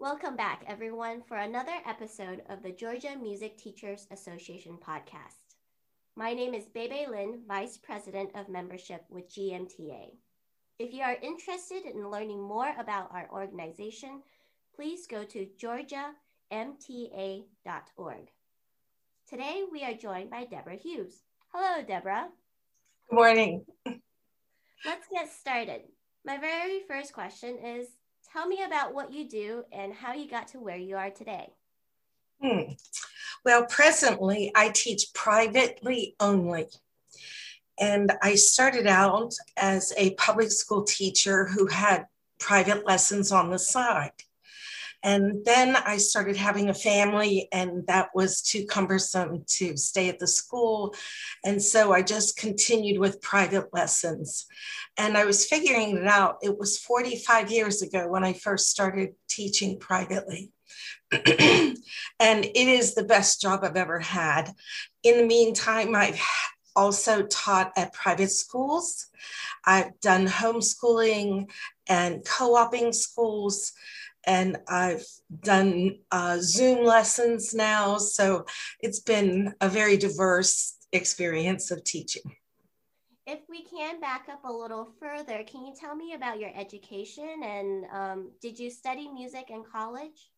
Welcome back, everyone, for another episode of the Georgia Music Teachers Association podcast. My name is Bebe Lin, Vice President of Membership with GMTA. If you are interested in learning more about our organization, please go to georgiamta.org. Today, we are joined by Deborah Hughes. Hello, Deborah. Good morning. Let's get started. My very first question is Tell me about what you do and how you got to where you are today. Hmm. Well, presently I teach privately only. And I started out as a public school teacher who had private lessons on the side. And then I started having a family, and that was too cumbersome to stay at the school. And so I just continued with private lessons. And I was figuring it out. It was 45 years ago when I first started teaching privately. and it is the best job I've ever had. In the meantime, I've also taught at private schools. I've done homeschooling and co oping schools and I've done uh, Zoom lessons now. So it's been a very diverse experience of teaching. If we can back up a little further, can you tell me about your education and um, did you study music in college?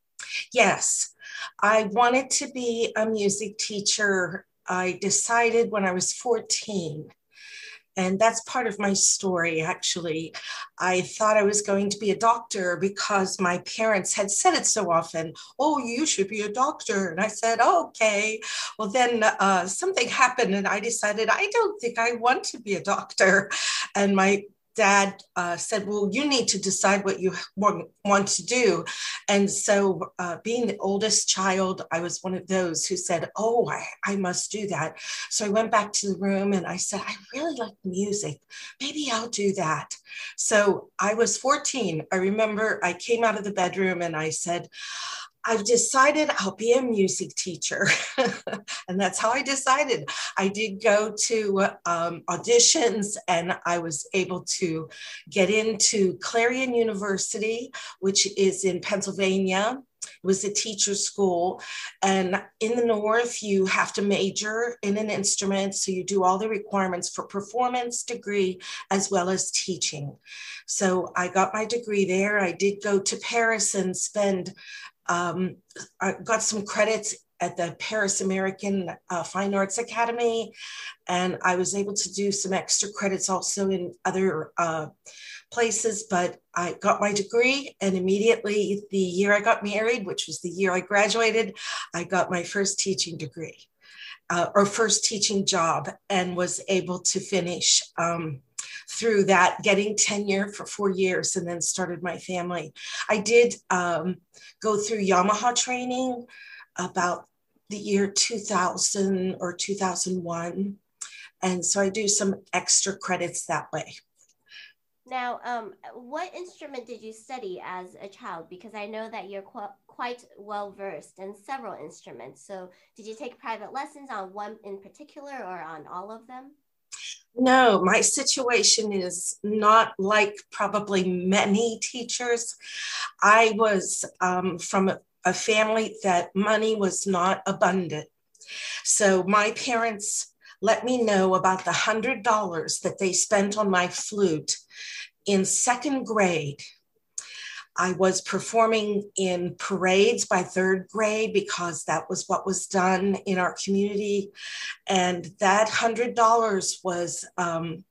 Yes, I wanted to be a music teacher. I decided when I was 14 and that's part of my story, actually. I thought I was going to be a doctor because my parents had said it so often. Oh, you should be a doctor. And I said, oh, okay. Well, then uh, something happened, and I decided I don't think I want to be a doctor. And my dad uh, said, Well, you need to decide what you want, to do. And so, uh, being the oldest child, I was one of those who said, Oh, I, I must do that. So I went back to the room and I said, I really like music. Maybe I'll do that. So I was 14. I remember I came out of the bedroom and I said, I've decided I'll be a music teacher. and that's how I decided. I did go to um, auditions and I was able to get into Clarion University, which is in Pennsylvania. It was a teacher school. And in the North, you have to major in an instrument. So you do all the requirements for performance degree as well as teaching. So I got my degree there. I did go to Paris and spend um, I got some credits at the Paris American uh, Fine Arts Academy, and I was able to do some extra credits also in other uh, places. But I got my degree, and immediately the year I got married, which was the year I graduated, I got my first teaching degree uh, or first teaching job, and was able to finish. Um, through that, getting tenure for four years, and then started my family. I did um, go through Yamaha training about the year 2000 or 2001. And so I do some extra credits that way. Now, um, what instrument did you study as a child? Because I know that you're qu- quite well versed in several instruments. So, did you take private lessons on one in particular or on all of them? No, my situation is not like probably many teachers. I was um, from a, a family that money was not abundant. So my parents let me know about the hundred dollars that they spent on my flute in second grade I was performing in parades by third grade because that was what was done in our community. And that $100 was um,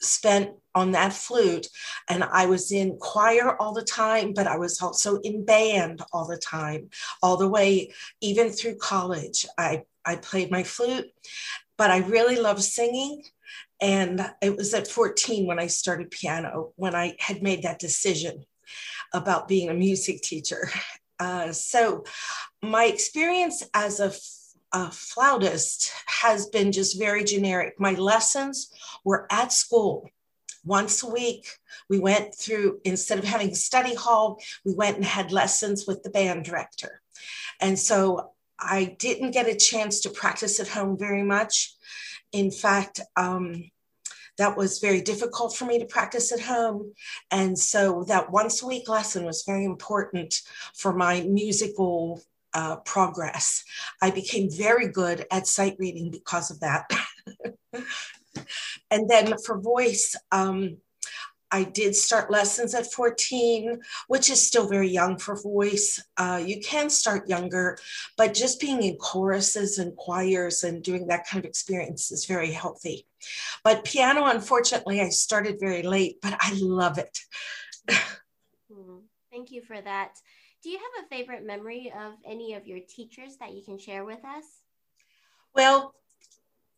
spent on that flute. And I was in choir all the time, but I was also in band all the time, all the way, even through college. I, I played my flute, but I really love singing. And it was at 14 when I started piano, when I had made that decision about being a music teacher. Uh, so, my experience as a, a flautist has been just very generic. My lessons were at school once a week we went through instead of having study hall we went and had lessons with the band director and so i didn't get a chance to practice at home very much in fact um, that was very difficult for me to practice at home. And so that once a week lesson was very important for my musical uh, progress. I became very good at sight reading because of that. and then for voice, um, I did start lessons at 14, which is still very young for voice. Uh, you can start younger, but just being in choruses and choirs and doing that kind of experience is very healthy. But piano, unfortunately, I started very late, but I love it. Hmm. Thank you for that. Do you have a favorite memory of any of your teachers that you can share with us? Well,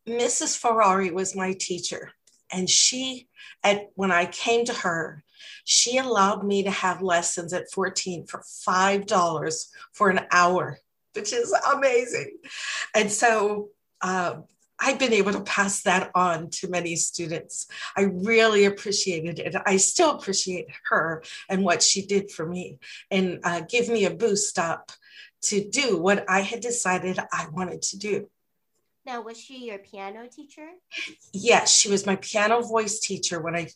Mrs. Ferrari was my teacher and she at when i came to her she allowed me to have lessons at 14 for $5 for an hour which is amazing and so uh, I've been able to pass that on to many students. I really appreciated it. I still appreciate her and what she did for me and uh, give me a boost up to do what I had decided I wanted to do. Now, was she your piano teacher? Yes, she was my piano voice teacher when I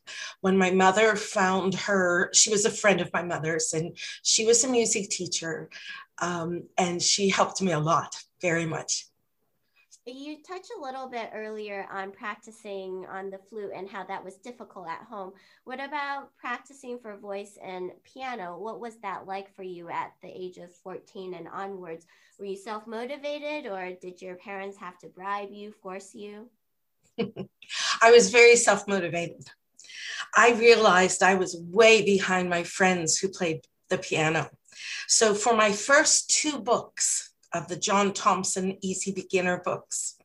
when my mother found her. She was a friend of my mother's and she was a music teacher. Um, and she helped me a lot, very much. You touched a little bit earlier on practicing on the flute and how that was difficult at home. What about practicing for voice and piano? What was that like for you at the age of 14 and onwards? Were you self motivated or did your parents have to bribe you, force you? I was very self motivated. I realized I was way behind my friends who played the piano. So for my first two books, of the John Thompson Easy Beginner books.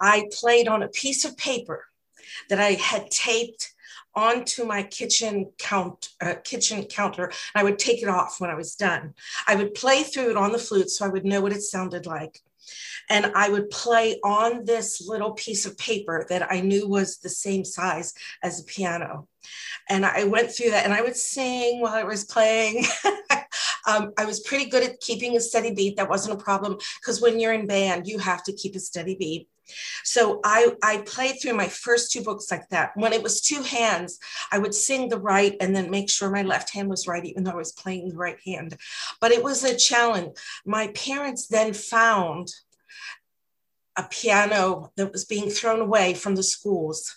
I played on a piece of paper that I had taped onto my kitchen count uh, kitchen counter. I would take it off when I was done. I would play through it on the flute so I would know what it sounded like. And I would play on this little piece of paper that I knew was the same size as a piano. And I went through that and I would sing while I was playing. Um, I was pretty good at keeping a steady beat. That wasn't a problem because when you're in band, you have to keep a steady beat. So I, I played through my first two books like that. When it was two hands, I would sing the right and then make sure my left hand was right, even though I was playing the right hand. But it was a challenge. My parents then found a piano that was being thrown away from the schools.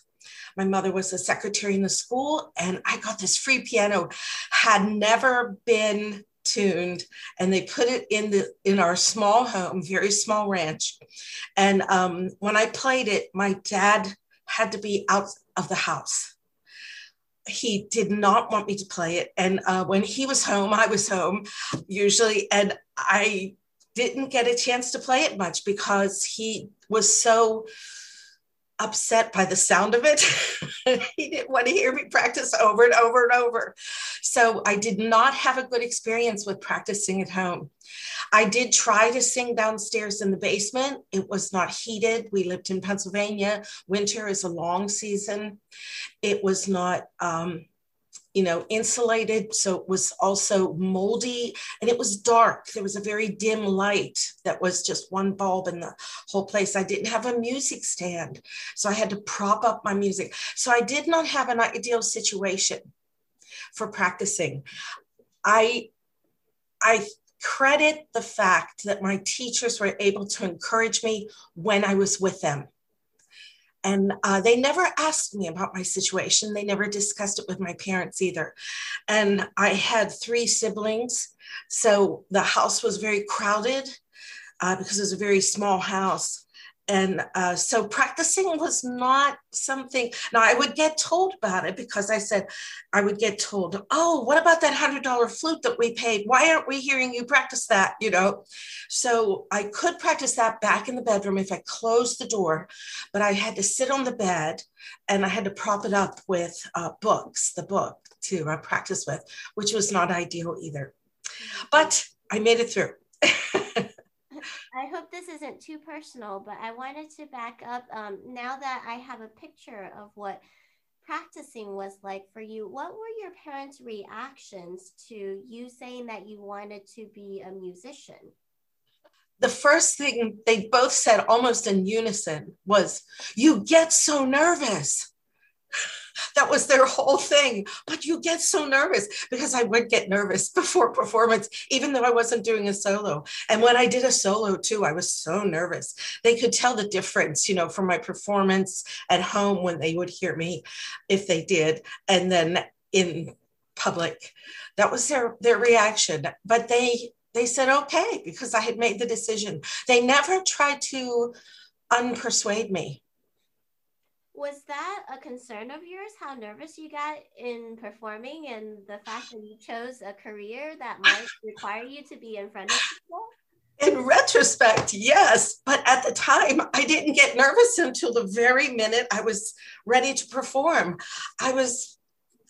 My mother was a secretary in the school, and I got this free piano, had never been tuned and they put it in the in our small home very small ranch. And um, when i played it my dad had to be out of the house. He did not want me to play it. And uh, when he was home i was home usually and i didn't get a chance to play it much because he was so upset by the sound of it. he didn't want to hear me practice over and over and over. So I did not have a good experience with practicing at home. I did try to sing downstairs in the basement. It was not heated. We lived in Pennsylvania. Winter is a long season. It was not um, you know, insulated. So it was also moldy and it was dark. There was a very dim light that was just one bulb in the whole place. I didn't have a music stand. So I had to prop up my music. So I did not have an ideal situation for practicing. I, I credit the fact that my teachers were able to encourage me when I was with them. And uh, they never asked me about my situation. They never discussed it with my parents either. And I had three siblings. So the house was very crowded uh, because it was a very small house and uh, so practicing was not something now i would get told about it because i said i would get told oh what about that hundred dollar flute that we paid? Why aren't we hearing you practice that? You know? So i could practice that back in the bedroom if i closed the door but i had to sit on the bed and i had to prop it up with uh, books the book to uh, practice with which was not ideal either. But i made it through I hope this isn't too personal, but I wanted to back up. Um, now that I have a picture of what practicing was like for you, what were your parents' reactions to you saying that you wanted to be a musician? The first thing they both said almost in unison was, You get so nervous. That was their whole thing. But you get so nervous because I would get nervous before performance, even though I wasn't doing a solo. And when I did a solo too, I was so nervous. They could tell the difference, you know, from my performance at home when they would hear me, if they did, and then in public. That was their their reaction. But they they said okay because I had made the decision. They never tried to unpersuade me was that a concern of yours how nervous you got in performing and the fact that you chose a career that might require you to be in front of people in retrospect yes but at the time i didn't get nervous until the very minute i was ready to perform i was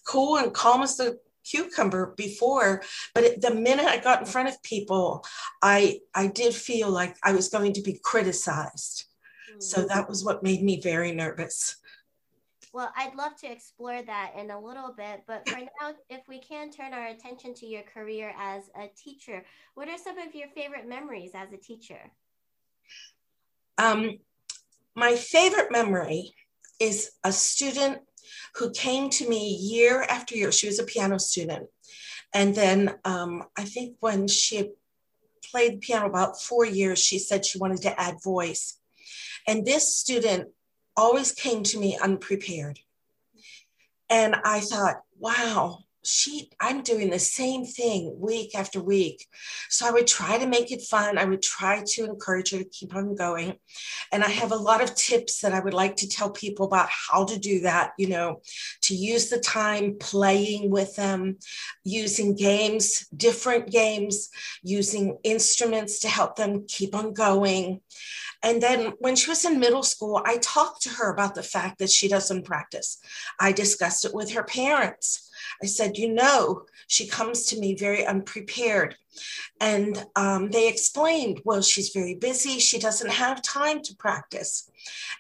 cool and calm as a cucumber before but the minute i got in front of people i i did feel like i was going to be criticized so mm. that was what made me very nervous. Well, I'd love to explore that in a little bit, but for now, if we can turn our attention to your career as a teacher, what are some of your favorite memories as a teacher? Um, my favorite memory is a student who came to me year after year. She was a piano student. And then um, I think when she played piano about four years, she said she wanted to add voice. And this student always came to me unprepared. And I thought, wow, she i'm doing the same thing week after week so i would try to make it fun i would try to encourage her to keep on going and i have a lot of tips that i would like to tell people about how to do that you know to use the time playing with them using games different games using instruments to help them keep on going and then when she was in middle school, I talked to her about the fact that she doesn't practice. I discussed it with her parents. I said, you know, she comes to me very unprepared. And um, they explained, well, she's very busy. She doesn't have time to practice.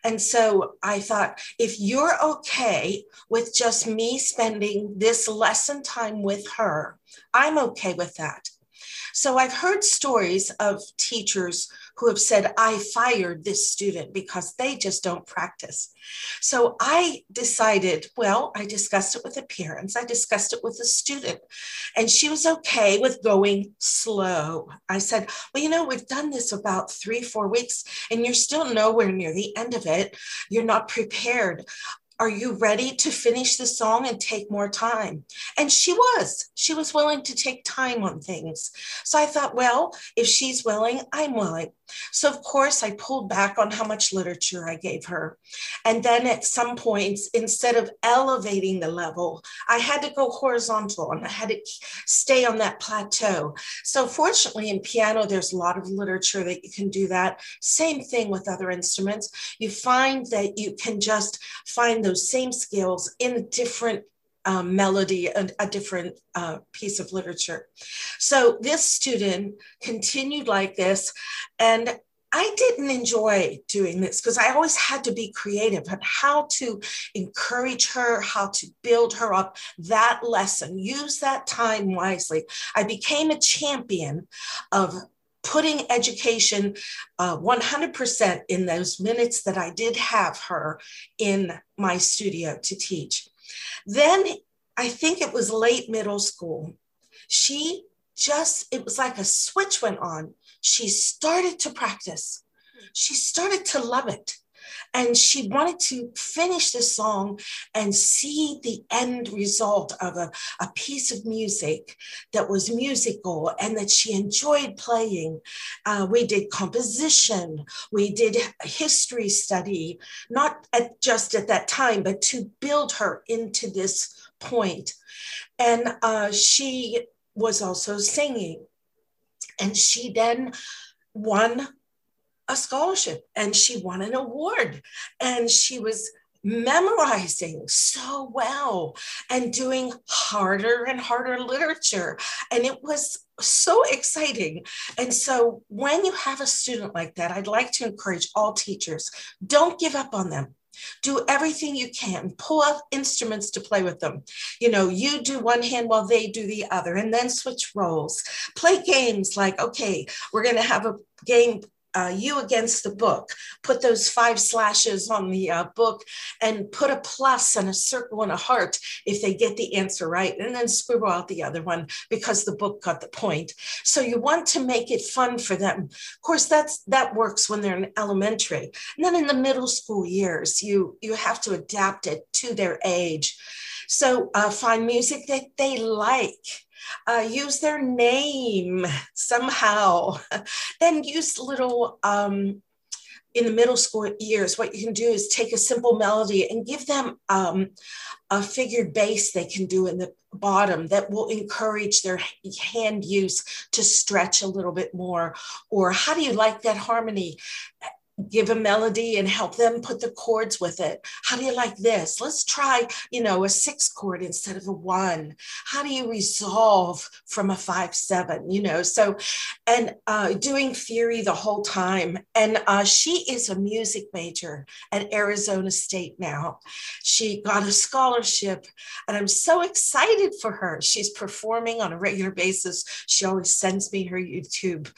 And so I thought, if you're okay with just me spending this lesson time with her, I'm okay with that. So I've heard stories of teachers who have said, I fired this student because they just don't practice. So I decided, well, I discussed it with the parents, I discussed it with the student, and she was okay with going slow. I said, well, you know, we've done this about three, four weeks, and you're still nowhere near the end of it. You're not prepared are you ready to finish the song and take more time? And she was. She was willing to take time on things. So I thought, well, if she's willing, I'm willing. So, of course, I pulled back on how much literature I gave her. And then at some points, instead of elevating the level, I had to go horizontal and I had to stay on that plateau. So, fortunately, in piano, there's a lot of literature that you can do that. Same thing with other instruments. You find that you can just find those same skills in different um, melody, a, a different uh, piece of literature. So this student continued like this, and I didn't enjoy doing this because I always had to be creative on how to encourage her, how to build her up. That lesson, use that time wisely. I became a champion of putting education uh, 100% in those minutes that I did have her in my studio to teach. Then I think it was late middle school. She just, it was like a switch went on. She started to practice. She started to love it. And she wanted to finish the song and see the end result of a, a piece of music that was musical and that she enjoyed playing. Uh, we did composition, we did history study, not at, just at that time, but to build her into this point. And uh, she was also singing. And she then won a scholarship and she won an award and she was memorizing so well and doing harder and harder literature and it was so exciting. And so when you have a student like that i'd like to encourage all teachers don't give up on them. Do everything you can. Pull out instruments to play with them. You know you do one hand while they do the other and then switch roles. Play games like okay we're going to have a game uh, you against the book. Put those five slashes on the uh, book and put a plus and a circle and a heart if they get the answer right, and then scribble out the other one because the book got the point. So you want to make it fun for them. Of course, that's that works when they're in elementary. And then in the middle school years, you you have to adapt it to their age. So uh, find music that they like uh, use their name somehow, then use little um, in the middle school years, what you can do is take a simple melody and give them um, a figured bass they can do in the bottom that will encourage their hand use to stretch a little bit more. Or how do you like that harmony? Give a melody and help them put the chords with it. How do you like this? Let's try, you know, a six chord instead of a one. How do you resolve from a five, seven, you know? So, and uh, doing theory the whole time. And uh, she is a music major at Arizona State now. She got a scholarship, and I'm so excited for her. She's performing on a regular basis. She always sends me her YouTube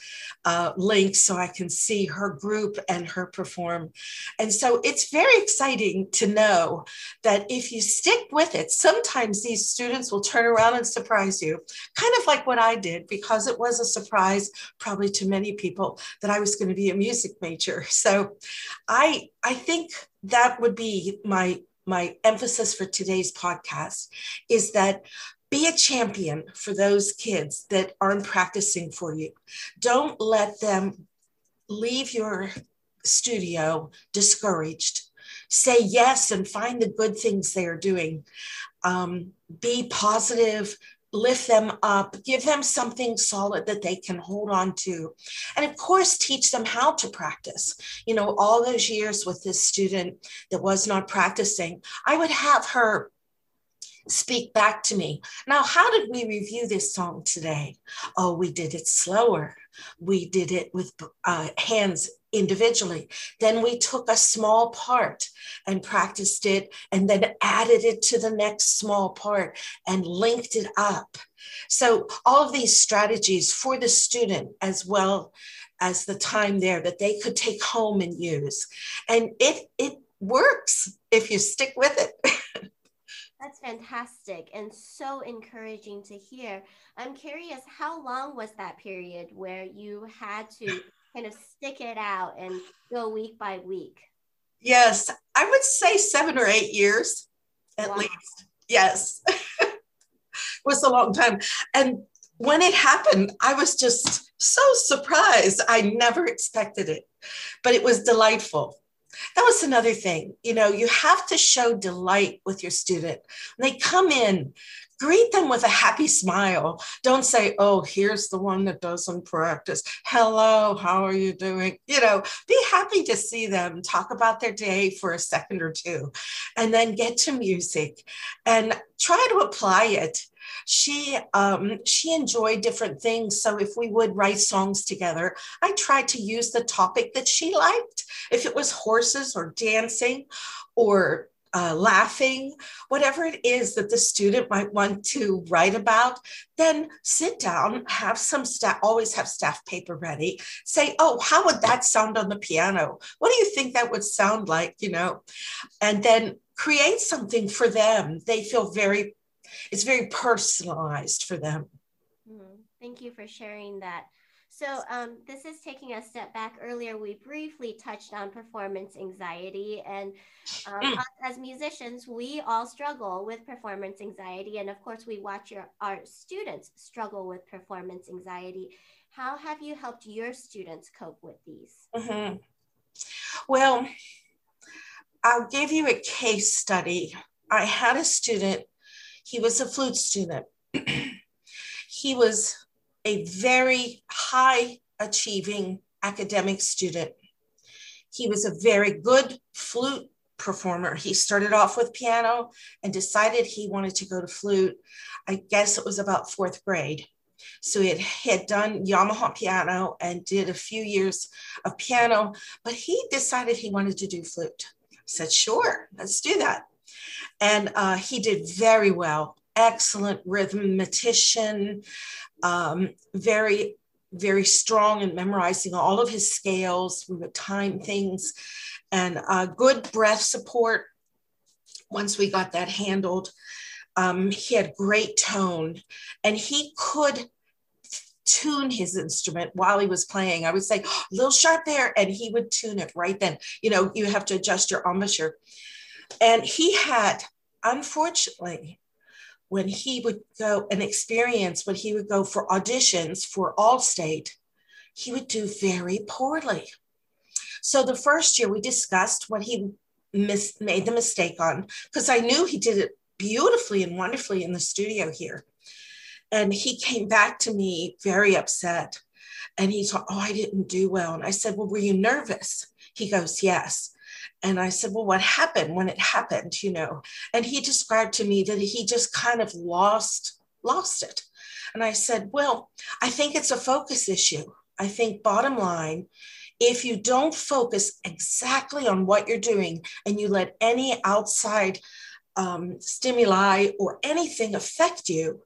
uh, link so I can see her group and her perform. And so it's very exciting to know that if you stick with it, sometimes these students will turn around and surprise you, kind of like what I did, because it was a surprise, probably to many people, that I was going to be a music major. So I, I think that would be my my emphasis for today's podcast is that be a champion for those kids that aren't practicing for you. Don't let them leave your studio discouraged. Say yes and find the good things they are doing. Um, be positive, lift them up, give them something solid that they can hold on to. And of course, teach them how to practice. You know, all those years with this student that was not practicing, I would have her speak back to me. Now, how did we review this song today? Oh, we did it slower. We did it with uh, hands individually. Then we took a small part and practiced it and then added it to the next small part and linked it up. So, all of these strategies for the student as well as the time there that they could take home and use. And it, it works if you stick with it. That's fantastic and so encouraging to hear. I'm curious, how long was that period where you had to kind of stick it out and go week by week? Yes, I would say seven or eight years at wow. least. Yes. it was a long time. And when it happened, I was just so surprised. I never expected it, but it was delightful. That was another thing. You know, you have to show delight with your student. When they come in, greet them with a happy smile. Don't say, oh, here's the one that doesn't practice. Hello, how are you doing? You know, be happy to see them, talk about their day for a second or two, and then get to music and try to apply it she um, she enjoyed different things so if we would write songs together i tried to use the topic that she liked if it was horses or dancing or uh, laughing, whatever it is that the student might want to write about, then sit down, have some staff, always have staff paper ready. Say, oh, how would that sound on the piano? What do you think that would sound like? You know, and then create something for them. They feel very, it's very personalized for them. Mm-hmm. Thank you for sharing that. So um, this is taking a step back. Earlier, we briefly touched on performance anxiety, and um, mm. as musicians, we all struggle with performance anxiety, and of course, we watch your, our students struggle with performance anxiety. How have you helped your students cope with these? Mm-hmm. Well, I'll give you a case study. I had a student. He was a flute student. he was a very high achieving academic student. He was a very good flute performer. He started off with piano and decided he wanted to go to flute. I guess it was about fourth grade. So he had, had done Yamaha piano and did a few years of piano, but he decided he wanted to do flute. I said, sure, let's do that. And uh, he did very well excellent rhythmician, um, very very strong in memorizing all of his scales. We would time things and uh, good breath support. Once we got that handled, um, he had great tone and he could tune his instrument while he was playing. I would say, oh, a little sharp there, and he would tune it right then. You know, you have to adjust your embouchure. And he had, unfortunately, when he would go and experience when he would go for auditions for Allstate, he would do very poorly. So the first year we discussed what he mis- made the mistake on because I knew he did it beautifully and wonderfully in the studio here. And he came back to me very upset. And he thought, Oh, I didn't do well. And I said, Well, were you nervous? He goes, Yes. And I said, Well, what happened when it happened? You know, and he described to me that he just kind of lost, lost it. And I said, Well, I think it's a focus issue. I think bottom line, if you don't focus exactly on what you're doing and you let any outside um, stimuli or anything affect you,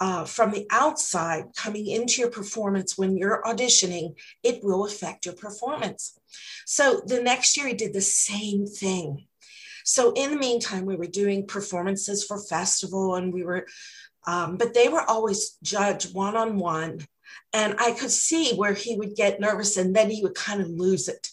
uh, from the outside coming into your performance when you're auditioning, it will affect your performance. So the next year, he did the same thing. So in the meantime, we were doing performances for festival and we were, um, but they were always judged one on one. And I could see where he would get nervous and then he would kind of lose it.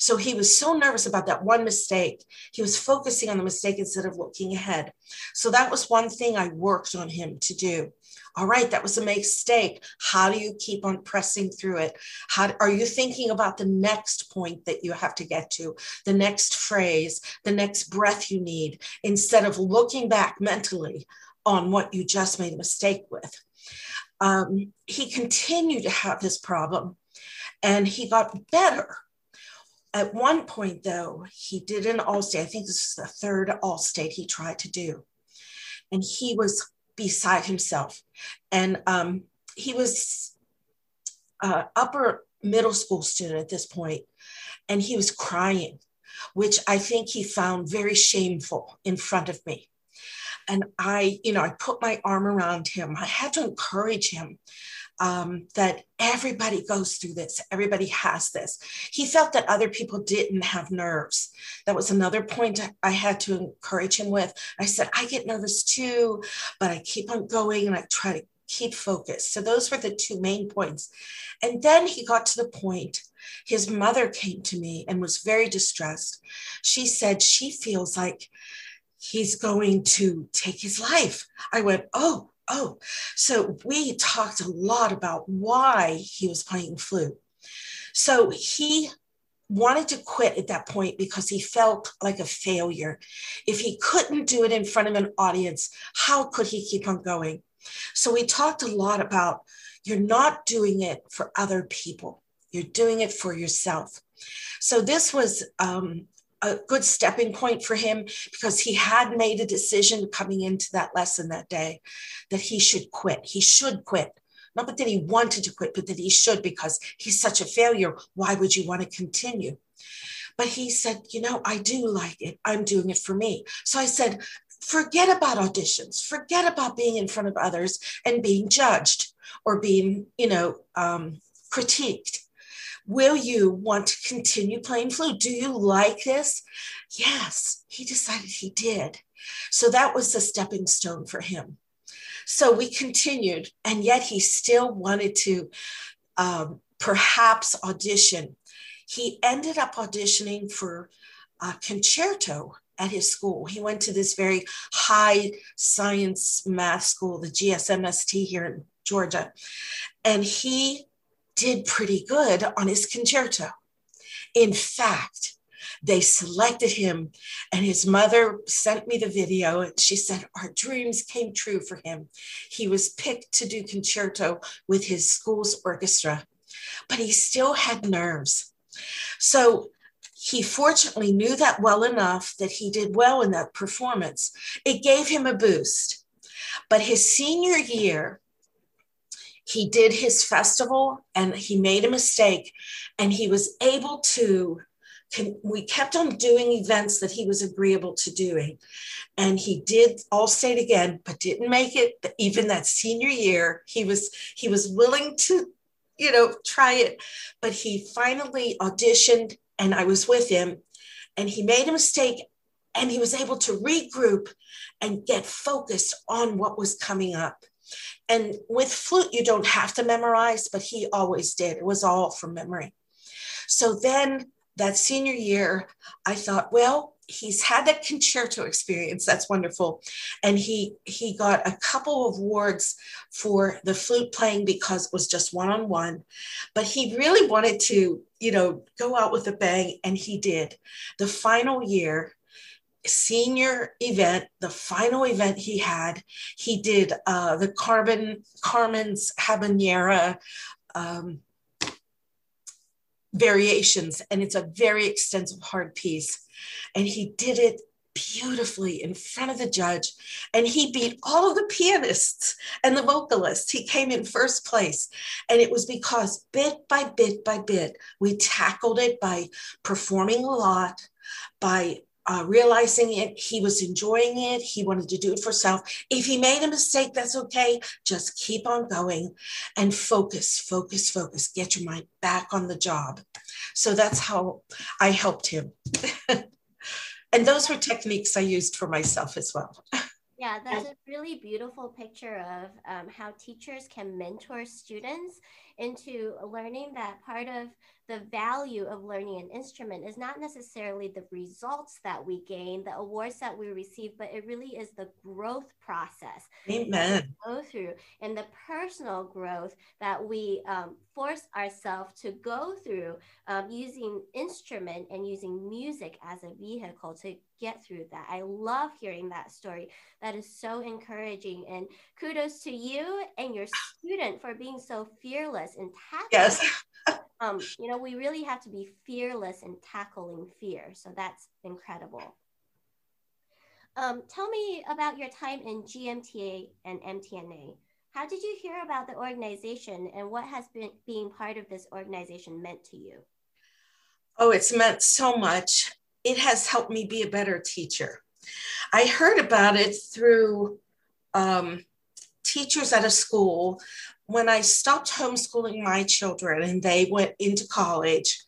So he was so nervous about that one mistake. He was focusing on the mistake instead of looking ahead. So that was one thing I worked on him to do. All right, that was a mistake. How do you keep on pressing through it? How are you thinking about the next point that you have to get to, the next phrase, the next breath you need, instead of looking back mentally on what you just made a mistake with? Um, he continued to have this problem and he got better. At one point, though, he did an Allstate. I think this is the third Allstate he tried to do. And he was beside himself. And um, he was uh, upper middle school student at this point, and he was crying, which I think he found very shameful in front of me. And I, you know, I put my arm around him. I had to encourage him um, that everybody goes through this, everybody has this. He felt that other people didn't have nerves. That was another point I had to encourage him with. I said, I get nervous too, but I keep on going and I try to keep focused. So those were the two main points. And then he got to the point, his mother came to me and was very distressed. She said she feels like he's going to take his life. I went, Oh, oh, so we talked a lot about why he was playing flute. So he wanted to quit at that point because he felt like a failure. If he couldn't do it in front of an audience, how could he keep on going? So we talked a lot about you're not doing it for other people, you're doing it for yourself. So this was um, a good stepping point for him because he had made a decision coming into that lesson that day that he should quit. He should quit. Not that he wanted to quit, but that he should because he's such a failure. Why would you want to continue? But he said, You know, I do like it. I'm doing it for me. So I said, Forget about auditions, forget about being in front of others and being judged or being, you know, um, critiqued Will you want to continue playing flute? Do you like this? Yes, he decided he did. So that was a stepping stone for him. So we continued, and yet he still wanted to um, perhaps audition. He ended up auditioning for a concerto at his school. He went to this very high science math school, the GSMST here in Georgia. And he did pretty good on his concerto. In fact, they selected him, and his mother sent me the video. And she said, Our dreams came true for him. He was picked to do concerto with his school's orchestra, but he still had nerves. So he fortunately knew that well enough that he did well in that performance. It gave him a boost. But his senior year, he did his festival and he made a mistake and he was able to we kept on doing events that he was agreeable to doing and he did Allstate again but didn't make it even that senior year he was he was willing to you know, try it. But he finally auditioned and I was with him and he made a mistake and he was able to regroup and get focused on what was coming up. And with flute, you don't have to memorize, but he always did. It was all from memory. So then that senior year, I thought, well, he's had that concerto experience that's wonderful and he he got a couple of awards for the flute playing because it was just one-on-one but he really wanted to you know go out with a bang and he did the final year senior event the final event he had he did uh, the carbon carmen's habanera um, variations and it's a very extensive hard piece. And he did it beautifully in front of the judge and he beat all of the pianists and the vocalists. He came in first place and it was because bit by bit by bit we tackled it by performing a lot by uh, realizing it he was enjoying it he wanted to do it for self. If he made a mistake that's okay. Just keep on going and focus focus focus. Get your mind back on the job. So that's how i helped him. And those were techniques I used for myself as well. Yeah, that's a really beautiful picture of um, how teachers can mentor students into learning that part of the value of learning an instrument is not necessarily the results that we gain, the awards that we receive, but it really is the growth process. Amen. Go through and the personal growth that we um, force ourselves to go through um, using instrument and using music as a vehicle to get through that. I love hearing that story. That is so encouraging. And kudos to you and your student for being so fearless and tackling. Yes. um, you know, we really have to be fearless in tackling fear. So that's incredible. Um, tell me about your time in GMTA and MTNA. How did you hear about the organization and what has been being part of this organization meant to you? Oh, it's meant so much. It has helped me be a better teacher. I heard about it through um, teachers at a school when I stopped homeschooling my children and they went into college,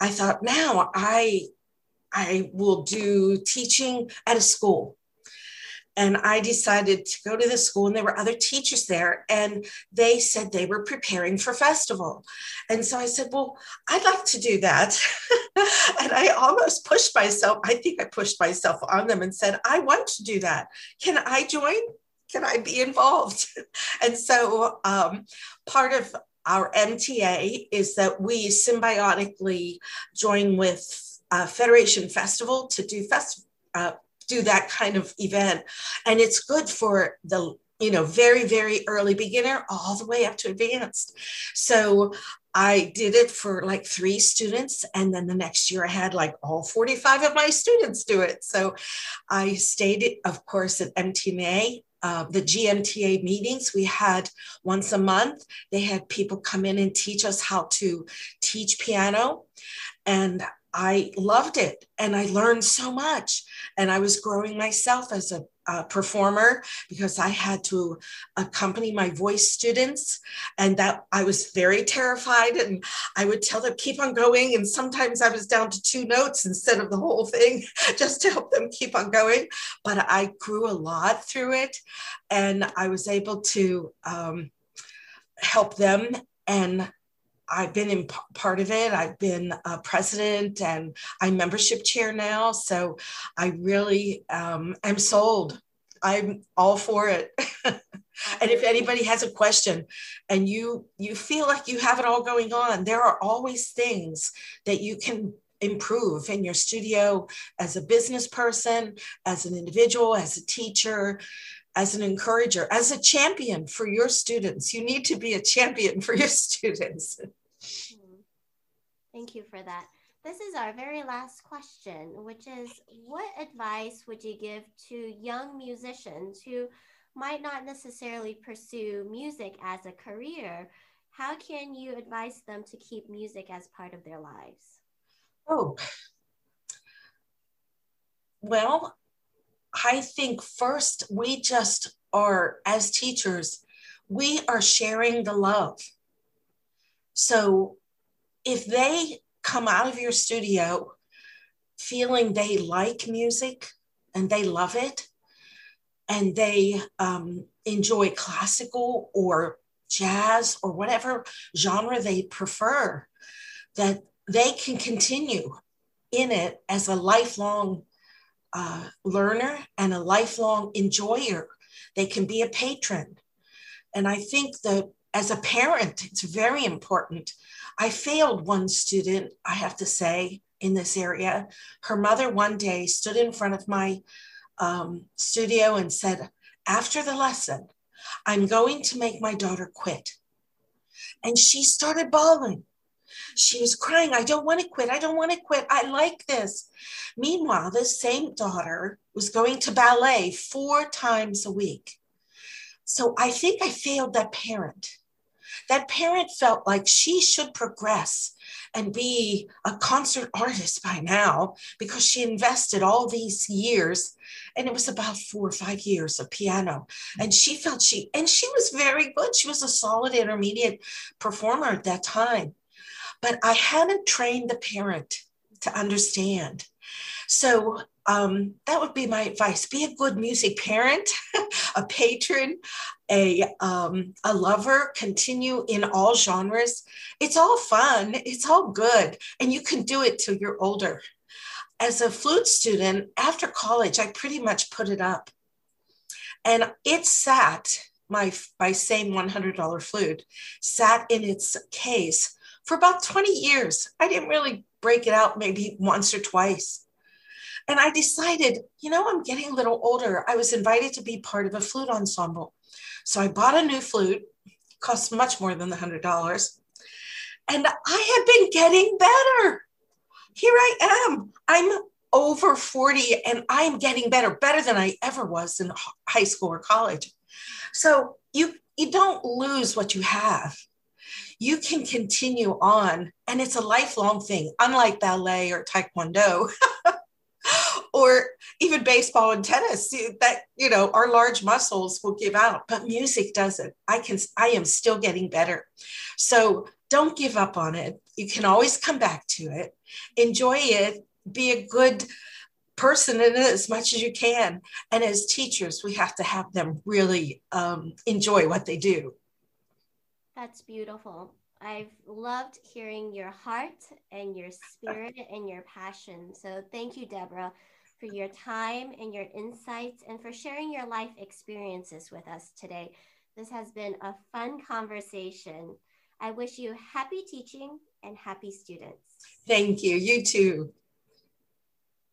I thought, now I I will do teaching at a school. And I decided to go to the school, and there were other teachers there, and they said they were preparing for festival. And so I said, Well, I'd like to do that. and I almost pushed myself. I think I pushed myself on them and said, I want to do that. Can I join? can I be involved? and so um, part of our MTA is that we symbiotically join with uh, Federation Festival to do festival. uh, do that kind of event, and it's good for the you know very very early beginner all the way up to advanced. So I did it for like three students, and then the next year I had like all 45 of my students do it. So I stayed, of course, at MTNA uh, the GMTA meetings we had once a month. They had people come in and teach us how to teach piano. And I loved it and I learned so much. And I was growing myself as a uh, performer because I had to accompany my voice students, and that I was very terrified. And I would tell them keep on going, and sometimes I was down to two notes instead of the whole thing, just to help them keep on going. But I grew a lot through it, and I was able to um, help them and I've been in p- part of it. I've been a president and I'm membership chair now. So I really um, am sold. I'm all for it. and if anybody has a question and you you feel like you have it all going on, there are always things that you can improve in your studio as a business person, as an individual, as a teacher as an encourager, as a champion for your students. You need to be a champion for your students. Thank you for that. This is our very last question, which is what advice would you give to young musicians who might not necessarily pursue music as a career? How can you advise them to keep music as part of their lives? Oh, well, I think first we just are, as teachers, we are sharing the love. So if they come out of your studio feeling they like music and they love it and they um, enjoy classical or jazz or whatever genre they prefer, that they can continue in it as a lifelong uh, learner and a lifelong enjoyer. They can be a patron. And I think that as a parent, it's very important. I failed one student, I have to say, in this area. Her mother one day stood in front of my um, studio and said, After the lesson, I'm going to make my daughter quit. And she started bawling. She was crying, I don't want to quit. I don't want to quit. I like this. Meanwhile, this same daughter was going to ballet four times a week. So I think I failed that parent. That parent felt like she should progress and be a concert artist by now because she invested all these years and it was about four or five years of piano and she felt she and she was very good she was a solid intermediate performer at that time but i hadn't trained the parent to understand. So um, that would be my advice. Be a good music parent a patron a um, a lover. Continue in all genres. It's all fun. It's all good. And you can do it till you're older. As a flute student after college i pretty much put it up. And it sat my my same $100 flute sat in its case for about 20 years i didn't really break it out maybe once or twice and i decided you know i'm getting a little older i was invited to be part of a flute ensemble so I bought a new flute, cost much more than the hundred dollars. And I have been getting better. Here I am. I'm over 40 and I'm getting better, better than I ever was in high school or college. So you you don't lose what you have. You can continue on and it's a lifelong thing, unlike ballet or taekwondo. or even baseball and tennis that you know our large muscles will give out but music doesn't. I can i am still getting better. So don't give up on it. You can always come back to it. Enjoy it. Be a good person in it as much as you can. And as teachers we have to have them really um, enjoy what they do that's beautiful I've loved hearing your heart and your spirit and your passion. So thank you, Deborah, for your time and your insights and for sharing your life experiences with us today. This has been a fun conversation. I wish you happy teaching and happy students. Thank you. You too.